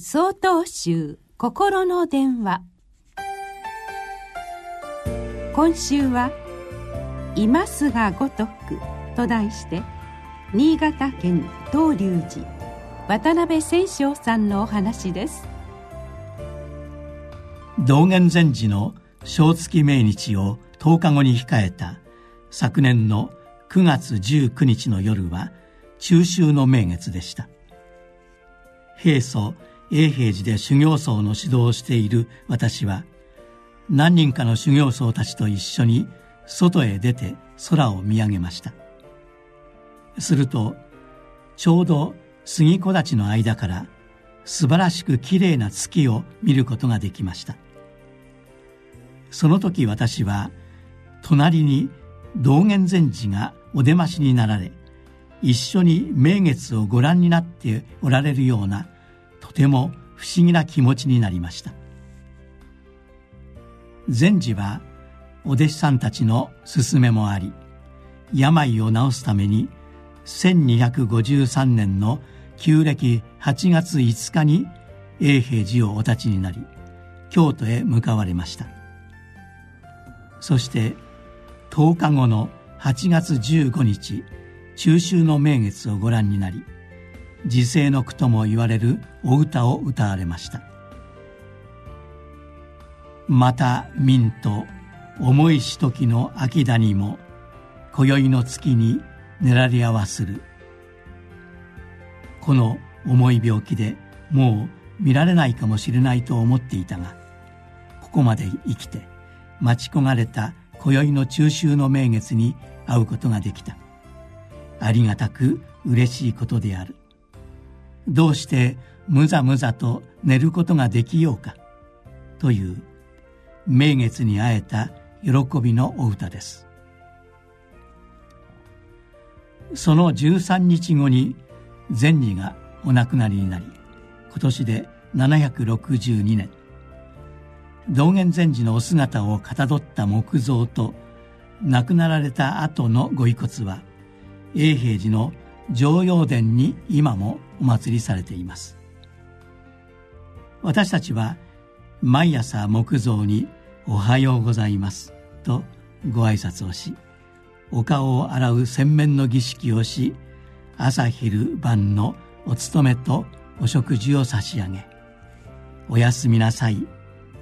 総統集心の電話。今週は「今すがごとく」と題して新潟県東龍寺渡辺千章さんのお話です。道元禅師の正月命日を10日後に控えた昨年の9月19日の夜は中秋の名月でした。平素永平寺で修行僧の指導をしている私は何人かの修行僧たちと一緒に外へ出て空を見上げました。するとちょうど杉木立の間から素晴らしくきれいな月を見ることができました。その時私は隣に道元禅師がお出ましになられ一緒に名月をご覧になっておられるようなても不思議な気持ちになりました。禅師はお弟子さんたちの勧めもあり病を治すために1253年の旧暦8月5日に永平寺をお立ちになり京都へ向かわれました。そして10日後の8月15日中秋の名月をご覧になり時世の句とも言われるお歌を歌われました。また民と重いし時の秋谷も今宵の月に寝られ合わする。この重い病気でもう見られないかもしれないと思っていたがここまで生きて待ち焦がれた今宵の中秋の名月に会うことができた。ありがたく嬉しいことである。どうしてむざむざと寝ることができようかという名月に会えた喜びのお歌です。その13日後に禅師がお亡くなりになり今年で762年。道元禅師のお姿をかたどった木像と亡くなられた後のご遺骨は永平寺の常陽殿に今もお祭りされています。私たちは毎朝木造に「おはようございます」とご挨拶をしお顔を洗う洗面の儀式をし朝昼晩のお勤めとお食事を差し上げ「おやすみなさい」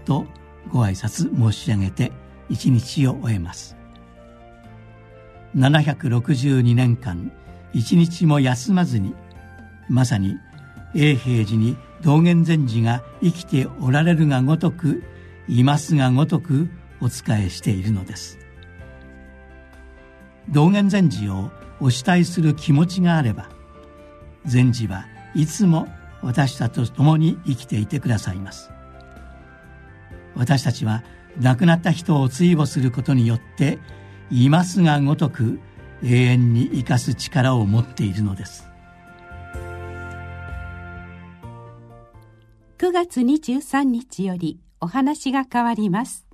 とご挨拶申し上げて一日を終えます。762年間一日も休まずにまさに永平寺に道元禅師が生きておられるがごとくいますがごとくお仕えしているのです。道元禅師をお慕いする気持ちがあれば禅師はいつも私たちと共に生きていてくださいます。私たちは亡くなった人を追悼することによっていますがごとく永遠に生かす力を持っているのです。9月23日よりお話が変わります。